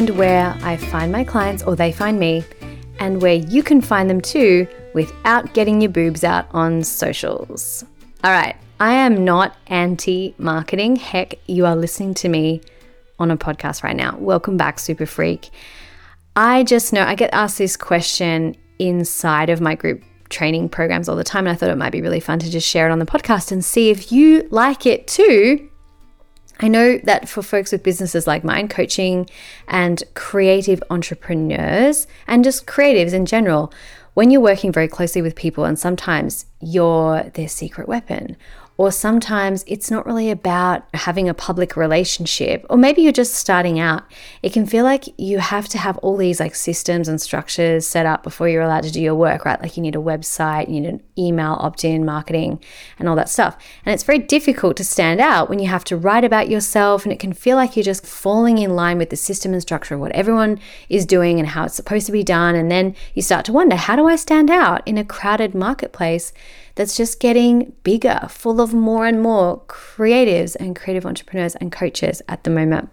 find where I find my clients or they find me, and where you can find them too without getting your boobs out on socials. All right, I am not anti marketing. Heck, you are listening to me on a podcast right now. Welcome back, Super Freak. I just know I get asked this question inside of my group training programs all the time, and I thought it might be really fun to just share it on the podcast and see if you like it too. I know that for folks with businesses like mine, coaching and creative entrepreneurs, and just creatives in general, when you're working very closely with people and sometimes you're their secret weapon or sometimes it's not really about having a public relationship, or maybe you're just starting out. It can feel like you have to have all these like systems and structures set up before you're allowed to do your work, right? Like you need a website, you need an email opt in marketing, and all that stuff. And it's very difficult to stand out when you have to write about yourself, and it can feel like you're just falling in line with the system and structure of what everyone is doing and how it's supposed to be done. And then you start to wonder, how do I stand out in a crowded marketplace? That's just getting bigger, full of more and more creatives and creative entrepreneurs and coaches at the moment.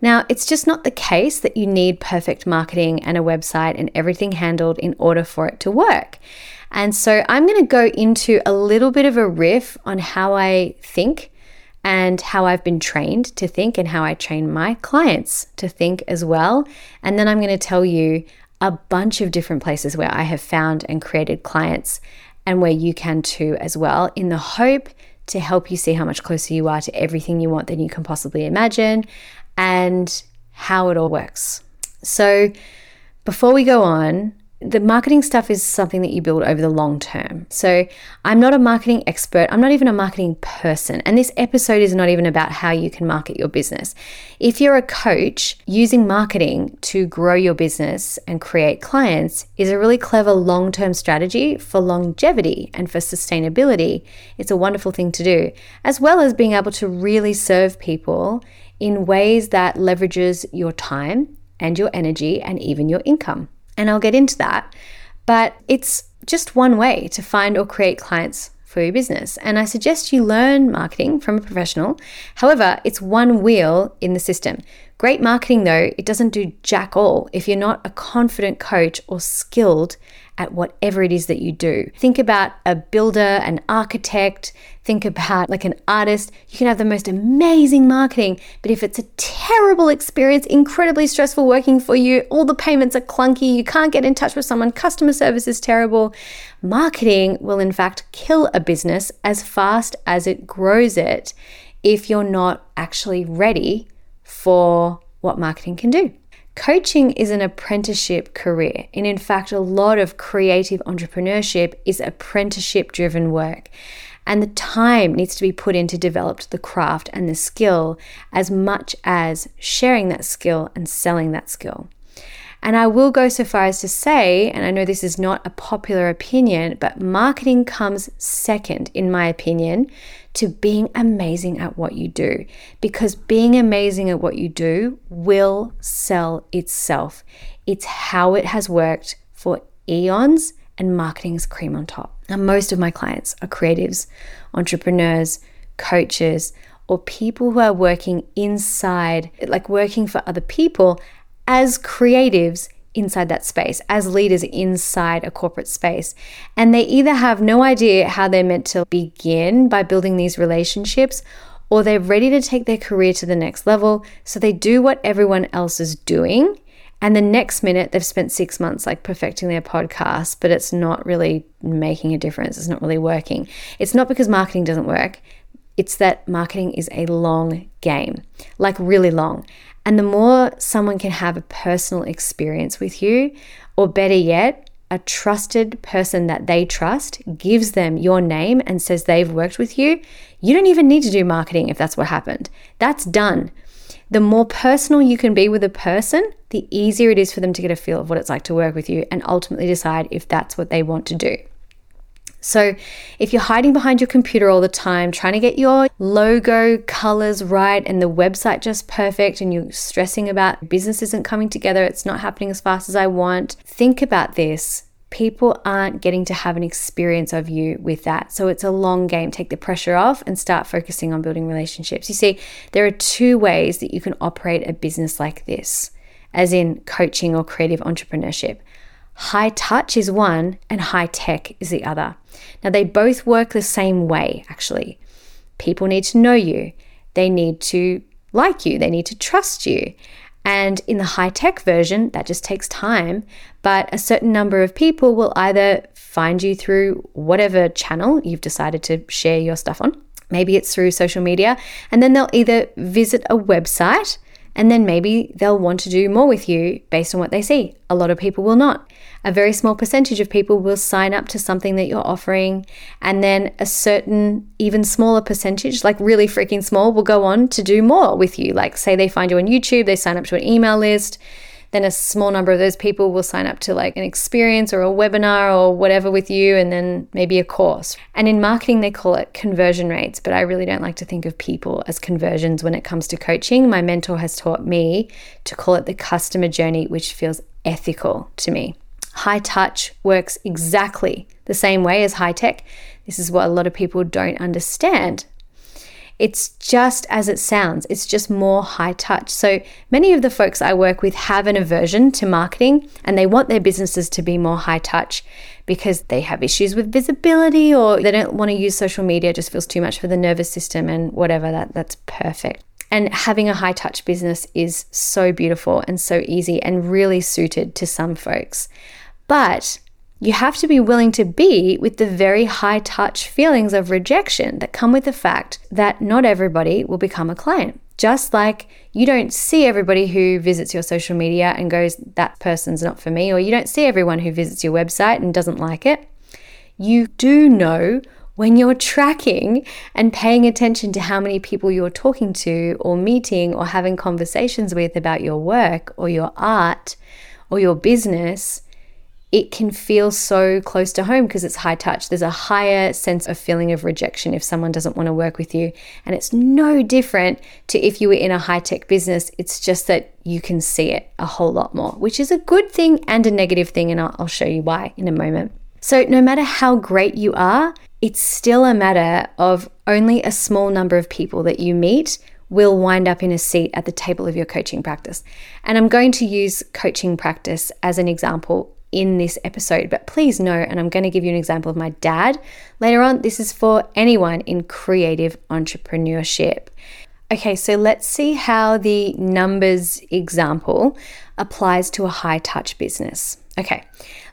Now, it's just not the case that you need perfect marketing and a website and everything handled in order for it to work. And so I'm going to go into a little bit of a riff on how I think and how I've been trained to think and how I train my clients to think as well. And then I'm going to tell you a bunch of different places where I have found and created clients and where you can too as well, in the hope to help you see how much closer you are to everything you want than you can possibly imagine and how it all works. So, before we go on, the marketing stuff is something that you build over the long term. So, I'm not a marketing expert. I'm not even a marketing person. And this episode is not even about how you can market your business. If you're a coach, using marketing to grow your business and create clients is a really clever long term strategy for longevity and for sustainability. It's a wonderful thing to do, as well as being able to really serve people in ways that leverages your time and your energy and even your income. And I'll get into that. But it's just one way to find or create clients for your business. And I suggest you learn marketing from a professional. However, it's one wheel in the system. Great marketing, though, it doesn't do jack all if you're not a confident coach or skilled at whatever it is that you do. Think about a builder, an architect, think about like an artist. You can have the most amazing marketing, but if it's a terrible experience, incredibly stressful working for you, all the payments are clunky, you can't get in touch with someone, customer service is terrible, marketing will in fact kill a business as fast as it grows it if you're not actually ready for what marketing can do. Coaching is an apprenticeship career, and in fact, a lot of creative entrepreneurship is apprenticeship driven work. And the time needs to be put in to develop the craft and the skill as much as sharing that skill and selling that skill. And I will go so far as to say, and I know this is not a popular opinion, but marketing comes second, in my opinion, to being amazing at what you do. Because being amazing at what you do will sell itself. It's how it has worked for eons, and marketing is cream on top. Now, most of my clients are creatives, entrepreneurs, coaches, or people who are working inside, like working for other people as creatives inside that space, as leaders inside a corporate space. And they either have no idea how they're meant to begin by building these relationships, or they're ready to take their career to the next level. So they do what everyone else is doing. And the next minute, they've spent six months like perfecting their podcast, but it's not really making a difference. It's not really working. It's not because marketing doesn't work, it's that marketing is a long game, like really long. And the more someone can have a personal experience with you, or better yet, a trusted person that they trust gives them your name and says they've worked with you, you don't even need to do marketing if that's what happened. That's done. The more personal you can be with a person, the easier it is for them to get a feel of what it's like to work with you and ultimately decide if that's what they want to do. So, if you're hiding behind your computer all the time, trying to get your logo colors right and the website just perfect, and you're stressing about business isn't coming together, it's not happening as fast as I want, think about this people aren't getting to have an experience of you with that. So it's a long game. Take the pressure off and start focusing on building relationships. You see, there are two ways that you can operate a business like this, as in coaching or creative entrepreneurship. High touch is one, and high tech is the other. Now, they both work the same way, actually. People need to know you, they need to like you, they need to trust you. And in the high tech version, that just takes time. But a certain number of people will either find you through whatever channel you've decided to share your stuff on. Maybe it's through social media. And then they'll either visit a website and then maybe they'll want to do more with you based on what they see. A lot of people will not. A very small percentage of people will sign up to something that you're offering, and then a certain, even smaller percentage, like really freaking small, will go on to do more with you. Like, say they find you on YouTube, they sign up to an email list, then a small number of those people will sign up to like an experience or a webinar or whatever with you, and then maybe a course. And in marketing, they call it conversion rates, but I really don't like to think of people as conversions when it comes to coaching. My mentor has taught me to call it the customer journey, which feels ethical to me. High touch works exactly the same way as high tech. This is what a lot of people don't understand it's just as it sounds, it's just more high touch. So many of the folks I work with have an aversion to marketing and they want their businesses to be more high touch because they have issues with visibility or they don't want to use social media, it just feels too much for the nervous system and whatever. That that's perfect. And having a high touch business is so beautiful and so easy and really suited to some folks. But you have to be willing to be with the very high touch feelings of rejection that come with the fact that not everybody will become a client. Just like you don't see everybody who visits your social media and goes, that person's not for me, or you don't see everyone who visits your website and doesn't like it. You do know when you're tracking and paying attention to how many people you're talking to, or meeting, or having conversations with about your work, or your art, or your business it can feel so close to home because it's high touch. There's a higher sense of feeling of rejection if someone doesn't want to work with you. And it's no different to if you were in a high tech business. It's just that you can see it a whole lot more, which is a good thing and a negative thing. And I'll, I'll show you why in a moment. So, no matter how great you are, it's still a matter of only a small number of people that you meet will wind up in a seat at the table of your coaching practice. And I'm going to use coaching practice as an example in this episode, but please know, and I'm going to give you an example of my dad later on. This is for anyone in creative entrepreneurship. Okay, so let's see how the numbers example applies to a high touch business. Okay,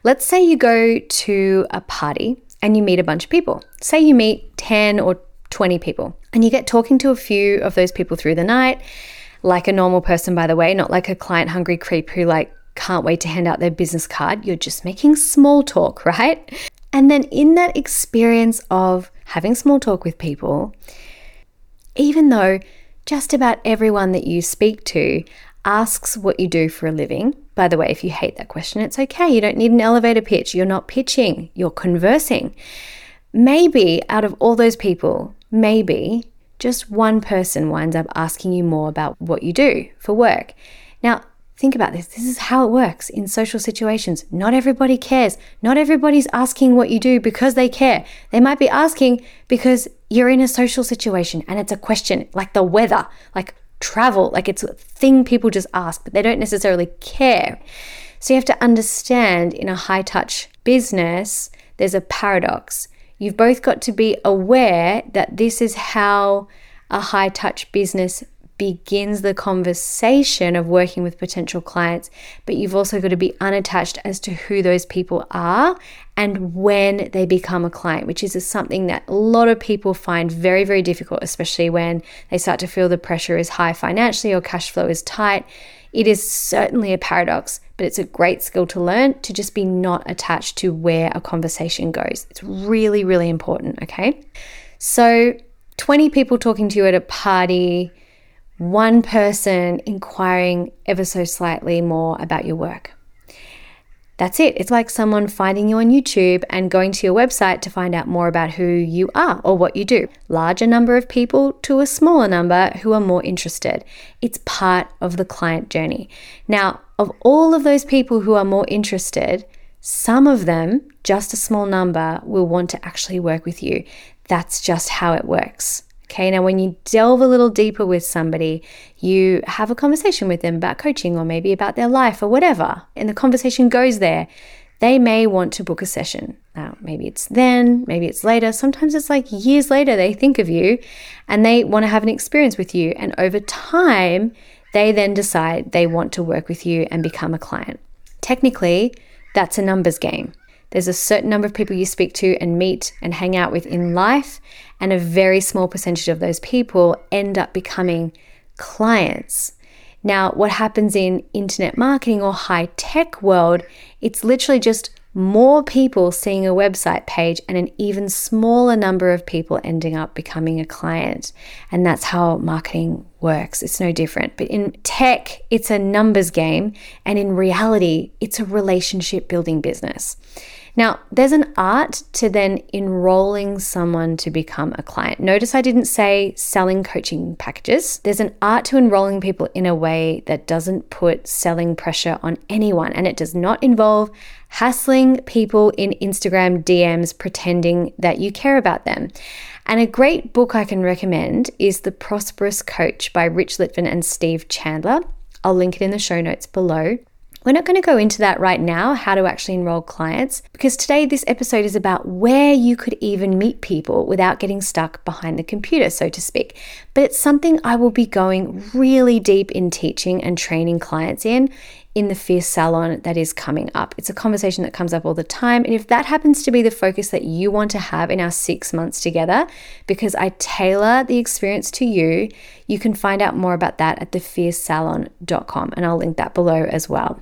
let's say you go to a party and you meet a bunch of people. Say you meet 10 or 20 people, and you get talking to a few of those people through the night, like a normal person, by the way, not like a client hungry creep who like can't wait to hand out their business card. You're just making small talk, right? And then in that experience of having small talk with people, even though just about everyone that you speak to asks what you do for a living, by the way, if you hate that question, it's okay. You don't need an elevator pitch. You're not pitching, you're conversing. Maybe out of all those people, maybe just one person winds up asking you more about what you do for work. Now, Think about this. This is how it works in social situations. Not everybody cares. Not everybody's asking what you do because they care. They might be asking because you're in a social situation and it's a question like the weather, like travel, like it's a thing people just ask, but they don't necessarily care. So you have to understand in a high touch business, there's a paradox. You've both got to be aware that this is how a high touch business begins the conversation of working with potential clients, but you've also got to be unattached as to who those people are and when they become a client, which is something that a lot of people find very, very difficult, especially when they start to feel the pressure is high financially or cash flow is tight. It is certainly a paradox, but it's a great skill to learn to just be not attached to where a conversation goes. It's really, really important, okay? So, 20 people talking to you at a party, one person inquiring ever so slightly more about your work. That's it. It's like someone finding you on YouTube and going to your website to find out more about who you are or what you do. Larger number of people to a smaller number who are more interested. It's part of the client journey. Now, of all of those people who are more interested, some of them, just a small number, will want to actually work with you. That's just how it works. Okay, now when you delve a little deeper with somebody, you have a conversation with them about coaching or maybe about their life or whatever, and the conversation goes there, they may want to book a session. Now, maybe it's then, maybe it's later. Sometimes it's like years later they think of you and they want to have an experience with you. And over time, they then decide they want to work with you and become a client. Technically, that's a numbers game. There's a certain number of people you speak to and meet and hang out with in life, and a very small percentage of those people end up becoming clients. Now, what happens in internet marketing or high tech world, it's literally just more people seeing a website page and an even smaller number of people ending up becoming a client. And that's how marketing works. It's no different. But in tech, it's a numbers game. And in reality, it's a relationship building business. Now, there's an art to then enrolling someone to become a client. Notice I didn't say selling coaching packages. There's an art to enrolling people in a way that doesn't put selling pressure on anyone, and it does not involve hassling people in Instagram DMs pretending that you care about them. And a great book I can recommend is The Prosperous Coach by Rich Litvin and Steve Chandler. I'll link it in the show notes below. We're not going to go into that right now, how to actually enroll clients, because today this episode is about where you could even meet people without getting stuck behind the computer, so to speak. But it's something I will be going really deep in teaching and training clients in in the Fierce Salon that is coming up. It's a conversation that comes up all the time. And if that happens to be the focus that you want to have in our six months together, because I tailor the experience to you, you can find out more about that at thefiercesalon.com. And I'll link that below as well.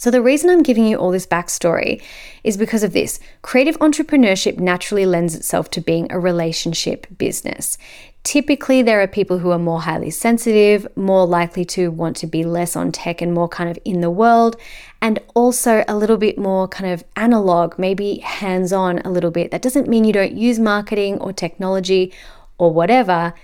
So, the reason I'm giving you all this backstory is because of this. Creative entrepreneurship naturally lends itself to being a relationship business. Typically, there are people who are more highly sensitive, more likely to want to be less on tech and more kind of in the world, and also a little bit more kind of analog, maybe hands on a little bit. That doesn't mean you don't use marketing or technology or whatever,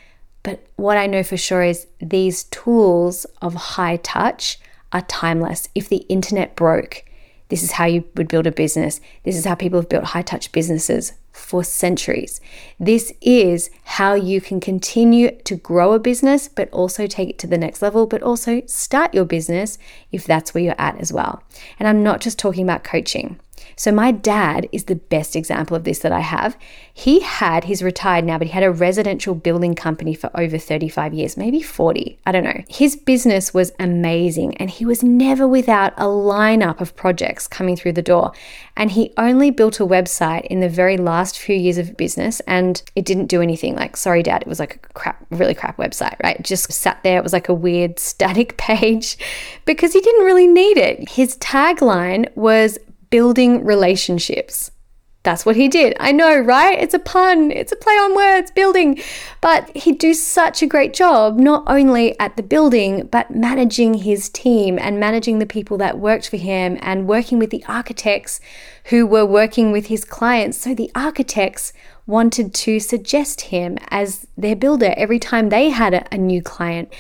but what I know for sure is these tools of high touch are timeless. If the internet broke, this is how you would build a business. This is how people have built high touch businesses for centuries. This is how you can continue to grow a business, but also take it to the next level, but also start your business if that's where you're at as well. And I'm not just talking about coaching. So, my dad is the best example of this that I have. He had, he's retired now, but he had a residential building company for over 35 years, maybe 40, I don't know. His business was amazing and he was never without a lineup of projects coming through the door. And he only built a website in the very last few years of business and it didn't do anything. Like, sorry, dad, it was like a crap, really crap website, right? Just sat there. It was like a weird static page because he didn't really need it. His tagline was building relationships. That's what he did. I know, right? It's a pun, it's a play on words, building. But he'd do such a great job, not only at the building, but managing his team and managing the people that worked for him and working with the architects who were working with his clients. So the architects wanted to suggest him as their builder every time they had a, a new client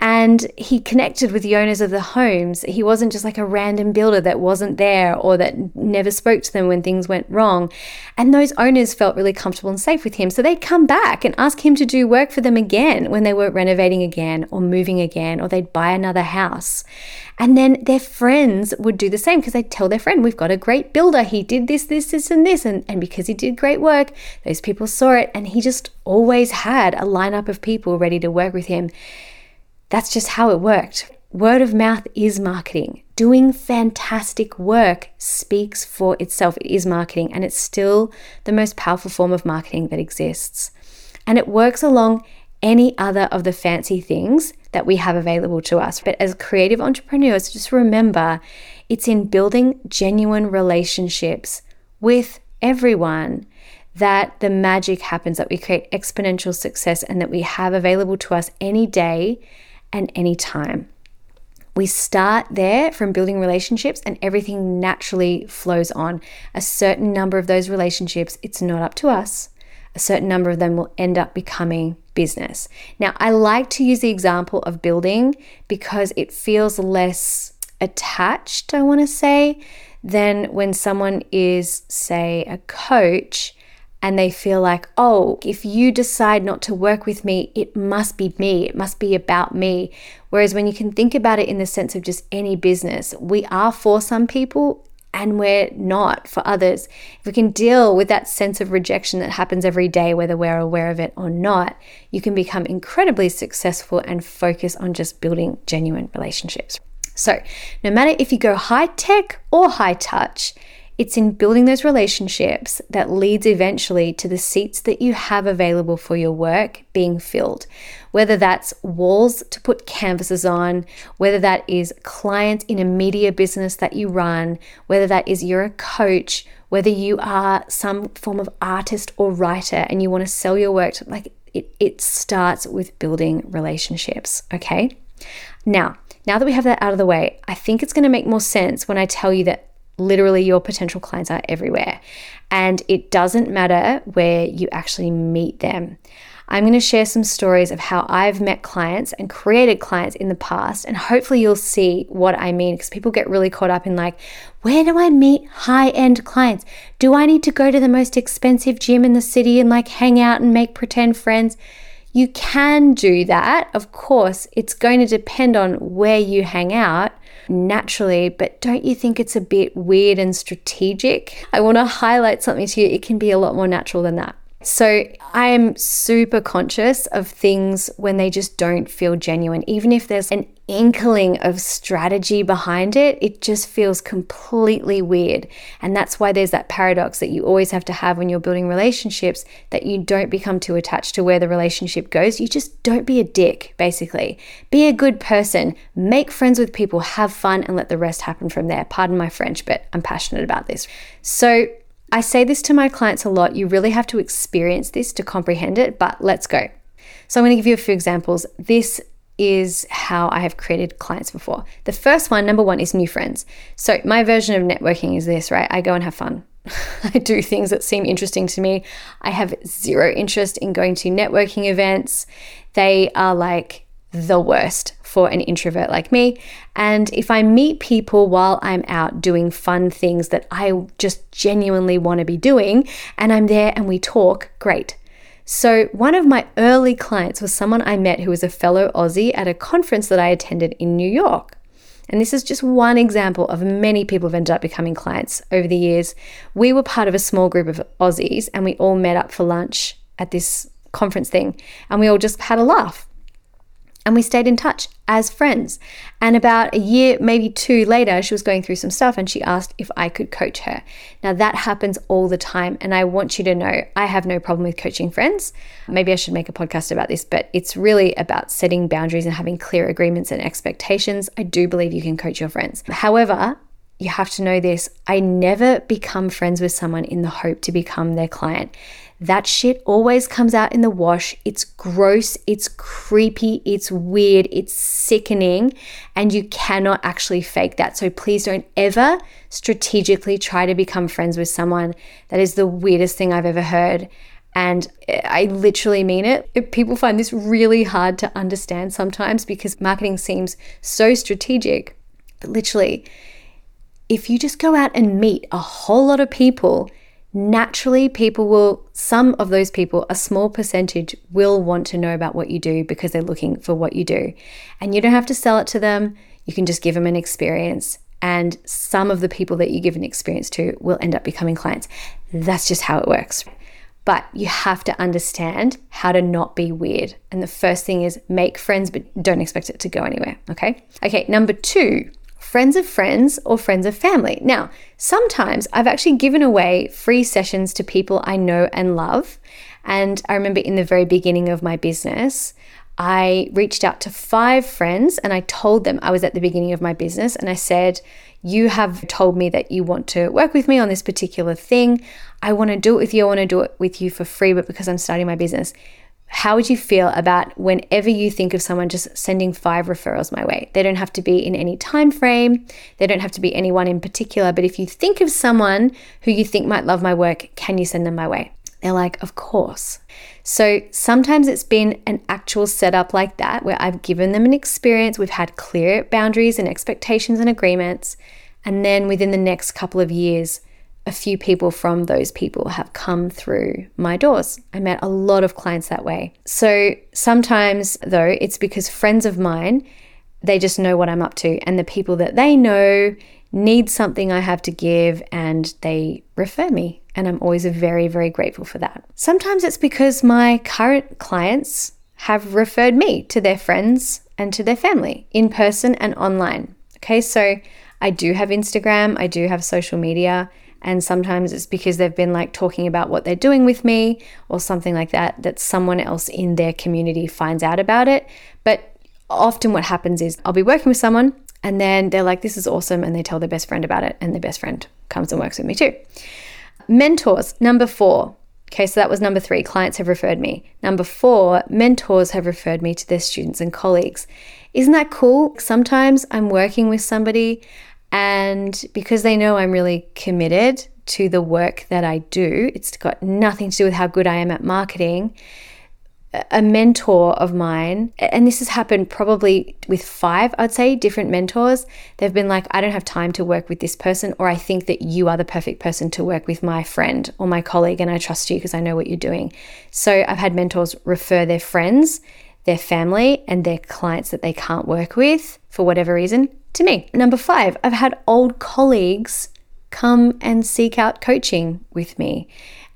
and he connected with the owners of the homes. He wasn't just like a random builder that wasn't there or that never spoke to them when things went wrong. And those owners felt really comfortable and safe with him. So they'd come back and ask him to do work for them again when they were renovating again or moving again or they'd buy another house. And then their friends would do the same because they'd tell their friend, We've got a great builder. He did this, this, this, and this. And, and because he did great work, those people saw it. And he just always had a lineup of people ready to work with him. That's just how it worked. Word of mouth is marketing. Doing fantastic work speaks for itself. It is marketing, and it's still the most powerful form of marketing that exists. And it works along any other of the fancy things that we have available to us. But as creative entrepreneurs, just remember it's in building genuine relationships with everyone that the magic happens, that we create exponential success, and that we have available to us any day and any time. We start there from building relationships and everything naturally flows on. A certain number of those relationships, it's not up to us. A certain number of them will end up becoming business. Now, I like to use the example of building because it feels less attached, I want to say, than when someone is, say, a coach and they feel like, oh, if you decide not to work with me, it must be me, it must be about me. Whereas when you can think about it in the sense of just any business, we are for some people and we're not for others. If we can deal with that sense of rejection that happens every day, whether we're aware of it or not, you can become incredibly successful and focus on just building genuine relationships. So, no matter if you go high tech or high touch, it's in building those relationships that leads eventually to the seats that you have available for your work being filled. Whether that's walls to put canvases on, whether that is clients in a media business that you run, whether that is you're a coach, whether you are some form of artist or writer and you want to sell your work, like it, it starts with building relationships, okay? Now, now that we have that out of the way, I think it's going to make more sense when I tell you that literally your potential clients are everywhere. And it doesn't matter where you actually meet them. I'm going to share some stories of how I've met clients and created clients in the past, and hopefully you'll see what I mean because people get really caught up in like, where do I meet high end clients? Do I need to go to the most expensive gym in the city and like hang out and make pretend friends? You can do that. Of course, it's going to depend on where you hang out naturally, but don't you think it's a bit weird and strategic? I want to highlight something to you. It can be a lot more natural than that. So I am super conscious of things when they just don't feel genuine. Even if there's an inkling of strategy behind it, it just feels completely weird. And that's why there's that paradox that you always have to have when you're building relationships that you don't become too attached to where the relationship goes. You just don't be a dick, basically. Be a good person, make friends with people, have fun, and let the rest happen from there. Pardon my French, but I'm passionate about this. So I say this to my clients a lot. You really have to experience this to comprehend it, but let's go. So I'm going to give you a few examples. This is how I have created clients before. The first one, number one, is new friends. So my version of networking is this, right? I go and have fun. I do things that seem interesting to me. I have zero interest in going to networking events. They are like the worst for an introvert like me. And if I meet people while I'm out doing fun things that I just genuinely want to be doing, and I'm there and we talk, great. So, one of my early clients was someone I met who was a fellow Aussie at a conference that I attended in New York. And this is just one example of many people who've ended up becoming clients over the years. We were part of a small group of Aussies and we all met up for lunch at this conference thing and we all just had a laugh and we stayed in touch as friends. And about a year, maybe two later, she was going through some stuff and she asked if I could coach her. Now, that happens all the time. And I want you to know I have no problem with coaching friends. Maybe I should make a podcast about this, but it's really about setting boundaries and having clear agreements and expectations. I do believe you can coach your friends. However, you have to know this I never become friends with someone in the hope to become their client. That shit always comes out in the wash. It's gross, it's creepy, it's weird, it's sickening, and you cannot actually fake that. So please don't ever strategically try to become friends with someone. That is the weirdest thing I've ever heard. And I literally mean it. People find this really hard to understand sometimes because marketing seems so strategic. But literally, if you just go out and meet a whole lot of people naturally people will some of those people a small percentage will want to know about what you do because they're looking for what you do. And you don't have to sell it to them. You can just give them an experience. And some of the people that you give an experience to will end up becoming clients. That's just how it works. But you have to understand how to not be weird. And the first thing is make friends but don't expect it to go anywhere okay? Okay number 2 friends of friends or friends of family. Now, sometimes I've actually given away free sessions to people I know and love. And I remember in the very beginning of my business, I reached out to five friends and I told them I was at the beginning of my business and I said, You have told me that you want to work with me on this particular thing. I want to do it with you. I want to do it with you for free, but because I'm starting my business, how would you feel about whenever you think of someone just sending five referrals my way? They don't have to be in any time frame. They don't have to be anyone in particular. But if you think of someone who you think might love my work can you send them my way? They're like of course. So sometimes it's been an actual setup like that where i've given them an experience. We've had clear boundaries and expectations and agreements. And then within the next couple of years, a few people from those people have come through my doors. I met a lot of clients that way. So sometimes, though, it's because friends of mine, they just know what I'm up to, and the people that they know need something I have to give and they refer me. And I'm always very, very grateful for that. Sometimes it's because my current clients have referred me to their friends and to their family in person and online. Okay, so I do have Instagram, I do have social media, and sometimes it's because they've been like talking about what they're doing with me or something like that, that someone else in their community finds out about it. But often what happens is I'll be working with someone and then they're like, this is awesome. And they tell their best friend about it, and their best friend comes and works with me too. Mentors, number four. Okay, so that was number three. Clients have referred me. Number four, mentors have referred me to their students and colleagues. Isn't that cool? Sometimes I'm working with somebody and because they know I'm really committed to the work that I do, it's got nothing to do with how good I am at marketing. A mentor of mine, and this has happened probably with five, I'd say, different mentors. They've been like, I don't have time to work with this person, or I think that you are the perfect person to work with my friend or my colleague, and I trust you because I know what you're doing. So I've had mentors refer their friends, their family, and their clients that they can't work with for whatever reason to me. Number five, I've had old colleagues come and seek out coaching with me.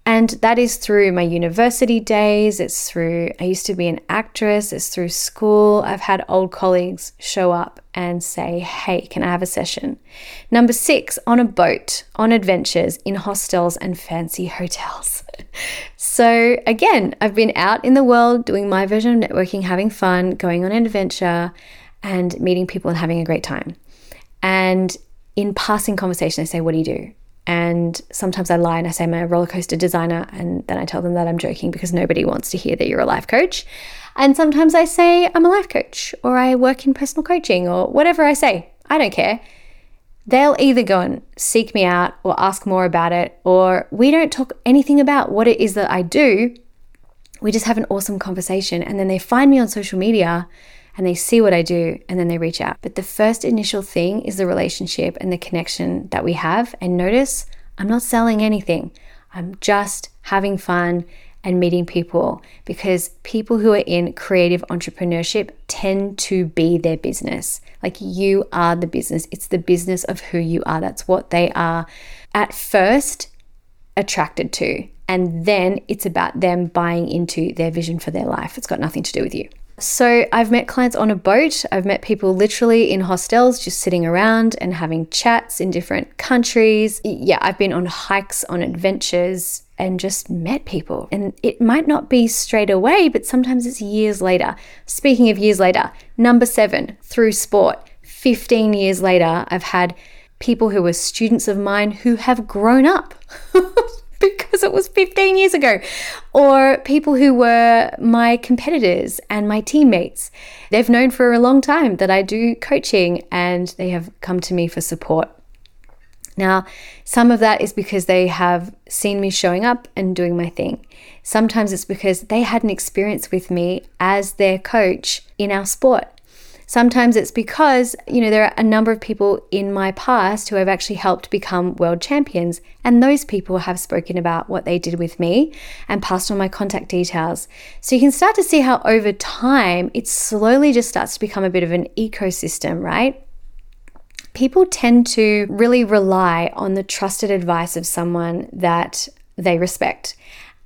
And that is through my university days. It's through, I used to be an actress. It's through school. I've had old colleagues show up and say, Hey, can I have a session? Number six, on a boat, on adventures, in hostels and fancy hotels. so, again, I've been out in the world doing my version of networking, having fun, going on an adventure and meeting people and having a great time. And in passing conversation, I say, What do you do? And sometimes I lie and I say I'm a roller coaster designer, and then I tell them that I'm joking because nobody wants to hear that you're a life coach. And sometimes I say I'm a life coach or I work in personal coaching or whatever I say. I don't care. They'll either go and seek me out or ask more about it, or we don't talk anything about what it is that I do. We just have an awesome conversation. And then they find me on social media and they see what I do and then they reach out. But the first initial thing is the relationship and the connection that we have. And notice I'm not selling anything, I'm just having fun and meeting people because people who are in creative entrepreneurship tend to be their business. Like you are the business, it's the business of who you are. That's what they are at first attracted to. And then it's about them buying into their vision for their life. It's got nothing to do with you. So, I've met clients on a boat. I've met people literally in hostels, just sitting around and having chats in different countries. Yeah, I've been on hikes, on adventures, and just met people. And it might not be straight away, but sometimes it's years later. Speaking of years later, number seven, through sport. 15 years later, I've had people who were students of mine who have grown up. because it was 15 years ago, or people who were my competitors and my teammates. They've known for a long time that I do coaching and they have come to me for support. Now, some of that is because they have seen me showing up and doing my thing. Sometimes it's because they had an experience with me as their coach in our sport. Sometimes it's because, you know, there are a number of people in my past who have actually helped become world champions, and those people have spoken about what they did with me and passed on my contact details. So you can start to see how over time it slowly just starts to become a bit of an ecosystem, right? People tend to really rely on the trusted advice of someone that they respect.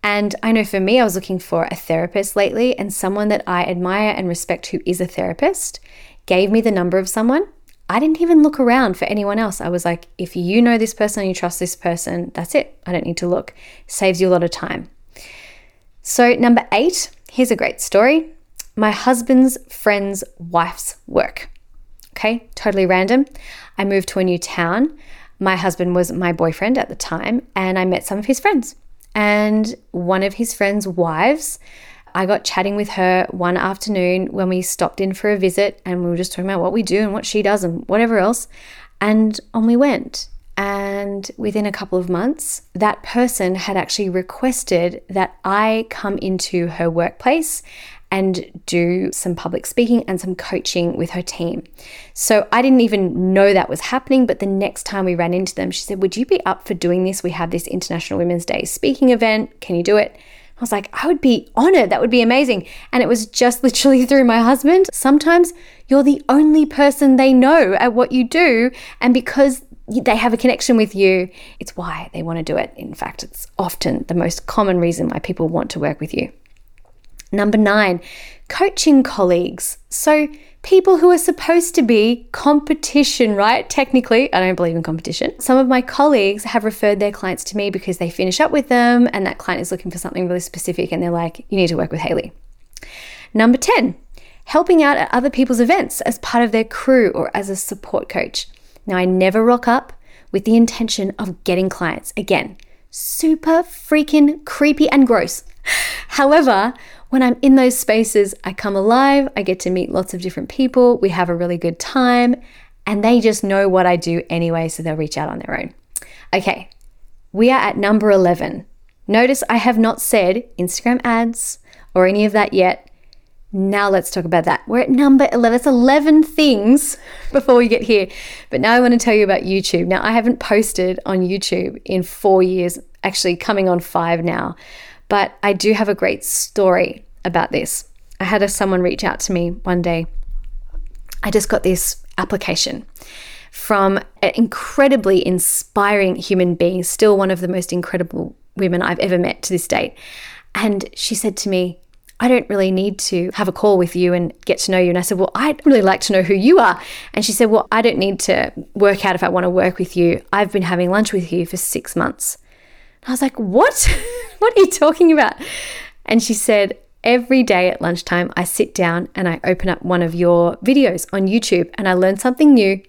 And I know for me, I was looking for a therapist lately, and someone that I admire and respect who is a therapist gave me the number of someone. I didn't even look around for anyone else. I was like, if you know this person and you trust this person, that's it. I don't need to look. Saves you a lot of time. So, number eight, here's a great story my husband's friend's wife's work. Okay, totally random. I moved to a new town. My husband was my boyfriend at the time, and I met some of his friends and one of his friend's wives. I got chatting with her one afternoon when we stopped in for a visit and we were just talking about what we do and what she does and whatever else. And on we went. And within a couple of months, that person had actually requested that I come into her workplace and do some public speaking and some coaching with her team. So I didn't even know that was happening, but the next time we ran into them, she said, Would you be up for doing this? We have this International Women's Day speaking event. Can you do it? I was like, I would be honored. That would be amazing. And it was just literally through my husband. Sometimes you're the only person they know at what you do. And because they have a connection with you, it's why they want to do it. In fact, it's often the most common reason why people want to work with you. Number nine, coaching colleagues. So, people who are supposed to be competition, right? Technically, I don't believe in competition. Some of my colleagues have referred their clients to me because they finish up with them and that client is looking for something really specific and they're like, you need to work with Haley. Number 10, helping out at other people's events as part of their crew or as a support coach. Now, I never rock up with the intention of getting clients. Again, super freaking creepy and gross. However, when I'm in those spaces, I come alive, I get to meet lots of different people, we have a really good time, and they just know what I do anyway, so they'll reach out on their own. Okay, we are at number 11. Notice I have not said Instagram ads or any of that yet. Now let's talk about that. We're at number 11. That's 11 things before we get here. But now I want to tell you about YouTube. Now, I haven't posted on YouTube in four years, actually, coming on five now. But I do have a great story about this. I had a, someone reach out to me one day. I just got this application from an incredibly inspiring human being, still one of the most incredible women I've ever met to this date. And she said to me, I don't really need to have a call with you and get to know you. And I said, Well, I'd really like to know who you are. And she said, Well, I don't need to work out if I want to work with you. I've been having lunch with you for six months. I was like, What? what are you talking about? And she said, Every day at lunchtime, I sit down and I open up one of your videos on YouTube and I learn something new.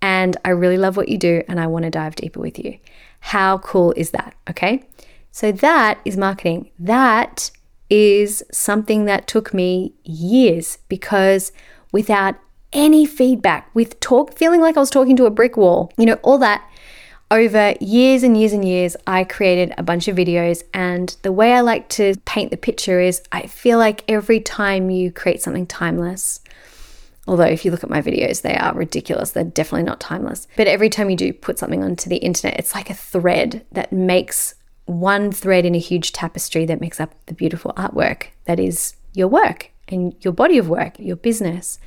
And I really love what you do and I want to dive deeper with you. How cool is that? Okay. So that is marketing. That is something that took me years because without any feedback, with talk, feeling like I was talking to a brick wall, you know, all that over years and years and years, I created a bunch of videos. And the way I like to paint the picture is I feel like every time you create something timeless, although if you look at my videos, they are ridiculous, they're definitely not timeless. But every time you do put something onto the internet, it's like a thread that makes one thread in a huge tapestry that makes up the beautiful artwork that is your work and your body of work, your business.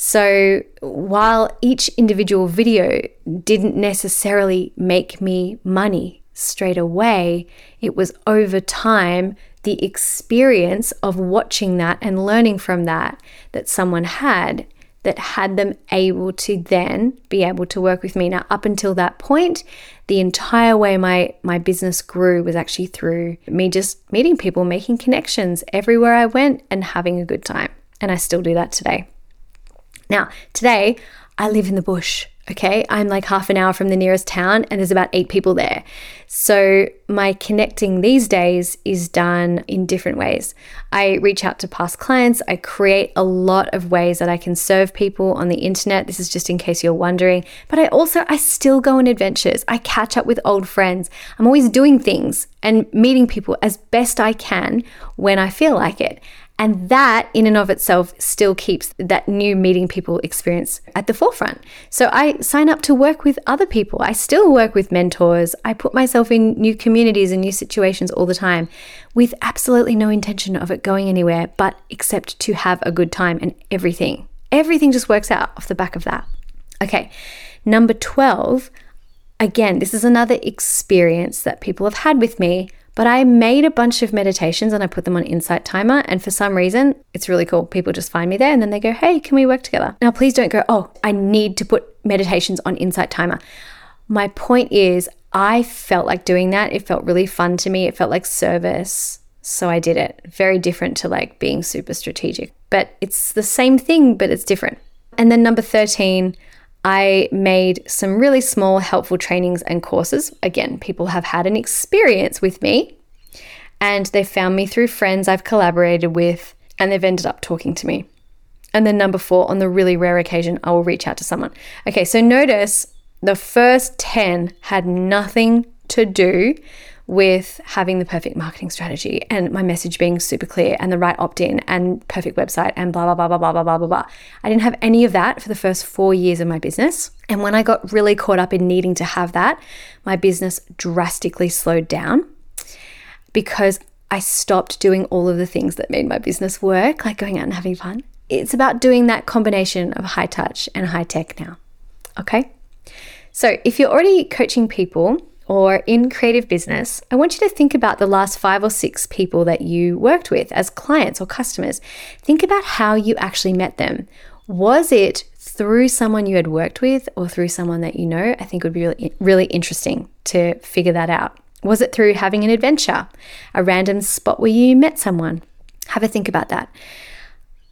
So while each individual video didn't necessarily make me money straight away, it was over time the experience of watching that and learning from that that someone had that had them able to then be able to work with me. Now, up until that point, the entire way my, my business grew was actually through me just meeting people, making connections everywhere I went, and having a good time. And I still do that today. Now, today I live in the bush. Okay, I'm like half an hour from the nearest town and there's about eight people there. So, my connecting these days is done in different ways. I reach out to past clients, I create a lot of ways that I can serve people on the internet. This is just in case you're wondering. But I also I still go on adventures. I catch up with old friends. I'm always doing things and meeting people as best I can when I feel like it. And that, in and of itself, still keeps that new meeting people experience at the forefront. So I sign up to work with other people. I still work with mentors. I put myself in new communities and new situations all the time with absolutely no intention of it going anywhere, but except to have a good time and everything. Everything just works out off the back of that. Okay, number 12. Again, this is another experience that people have had with me but I made a bunch of meditations and I put them on Insight Timer. And for some reason, it's really cool. People just find me there and then they go, hey, can we work together? Now, please don't go, oh, I need to put meditations on Insight Timer. My point is, I felt like doing that. It felt really fun to me. It felt like service. So I did it. Very different to like being super strategic, but it's the same thing, but it's different. And then number 13, I made some really small, helpful trainings and courses. Again, people have had an experience with me and they found me through friends I've collaborated with and they've ended up talking to me. And then, number four, on the really rare occasion, I will reach out to someone. Okay, so notice the first 10 had nothing to do with having the perfect marketing strategy and my message being super clear and the right opt in and perfect website and blah, blah, blah, blah, blah, blah, blah, blah, blah. I didn't have any of that for the first four years of my business. And when I got really caught up in needing to have that, my business drastically slowed down because I stopped doing all of the things that made my business work, like going out and having fun. It's about doing that combination of high touch and high tech now. Okay? So, if you're already coaching people or in creative business, I want you to think about the last five or six people that you worked with as clients or customers. Think about how you actually met them. Was it through someone you had worked with or through someone that you know? I think would be really, really interesting to figure that out. Was it through having an adventure, a random spot where you met someone? Have a think about that.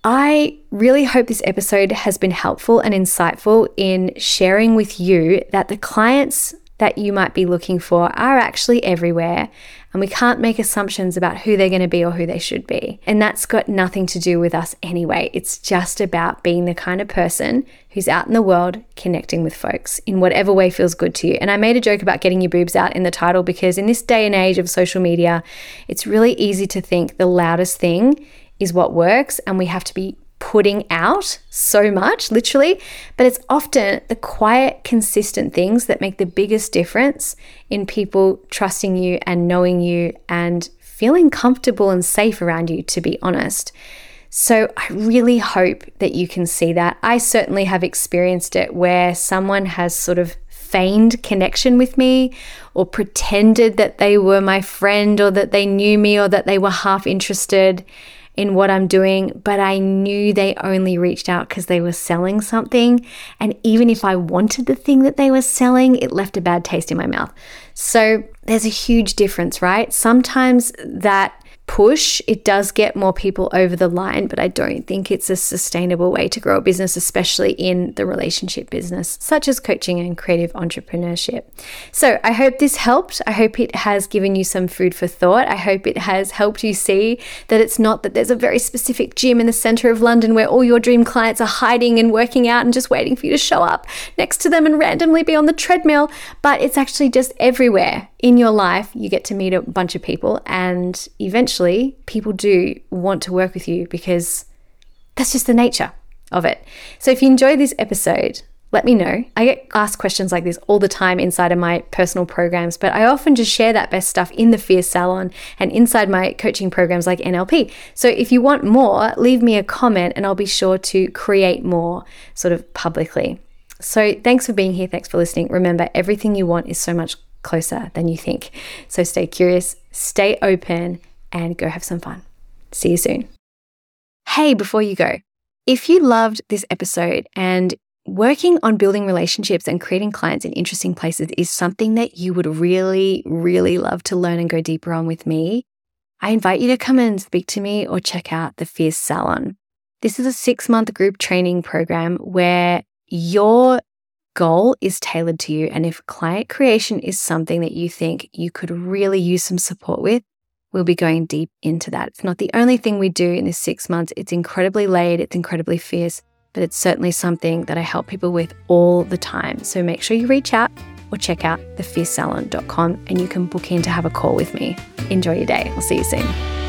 I really hope this episode has been helpful and insightful in sharing with you that the clients that you might be looking for are actually everywhere, and we can't make assumptions about who they're going to be or who they should be. And that's got nothing to do with us anyway. It's just about being the kind of person who's out in the world connecting with folks in whatever way feels good to you. And I made a joke about getting your boobs out in the title because in this day and age of social media, it's really easy to think the loudest thing is what works, and we have to be putting out so much, literally, but it's often the quiet, consistent things that make the biggest difference in people trusting you and knowing you and feeling comfortable and safe around you, to be honest. So, I really hope that you can see that. I certainly have experienced it where someone has sort of feigned connection with me or pretended that they were my friend or that they knew me or that they were half interested in what I'm doing, but I knew they only reached out because they were selling something. And even if I wanted the thing that they were selling, it left a bad taste in my mouth. So there's a huge difference, right? Sometimes that push, it does get more people over the line, but I don't think it's a sustainable way to grow a business, especially in the relationship business, such as coaching and creative entrepreneurship. So I hope this helped. I hope it has given you some food for thought. I hope it has helped you see that it's not that there's a very specific gym in the center of London where all your dream clients are hiding and working out and just waiting for you to show up next to them and randomly be on the treadmill, but it's actually just everywhere in your life. You get to meet a bunch of people and eventually people do want to work with you because that's just the nature of it. So if you enjoyed this episode, let me know. I get asked questions like this all the time inside of my personal programs, but I often just share that best stuff in the Fierce Salon and inside my coaching programs like NLP. So if you want more, leave me a comment and I'll be sure to create more sort of publicly. So thanks for being here. Thanks for listening. Remember, everything you want is so much closer than you think. So stay curious, stay open, and go have some fun. See you soon. Hey, before you go, if you loved this episode and working on building relationships and creating clients in interesting places is something that you would really, really love to learn and go deeper on with me, I invite you to come and speak to me or check out the Fierce Salon. This is a six month group training program where your goal is tailored to you. And if client creation is something that you think you could really use some support with, we'll be going deep into that. It's not the only thing we do in this six months. It's incredibly laid, it's incredibly fierce, but it's certainly something that I help people with all the time. So make sure you reach out or check out thefiercesalon.com and you can book in to have a call with me. Enjoy your day. I'll see you soon.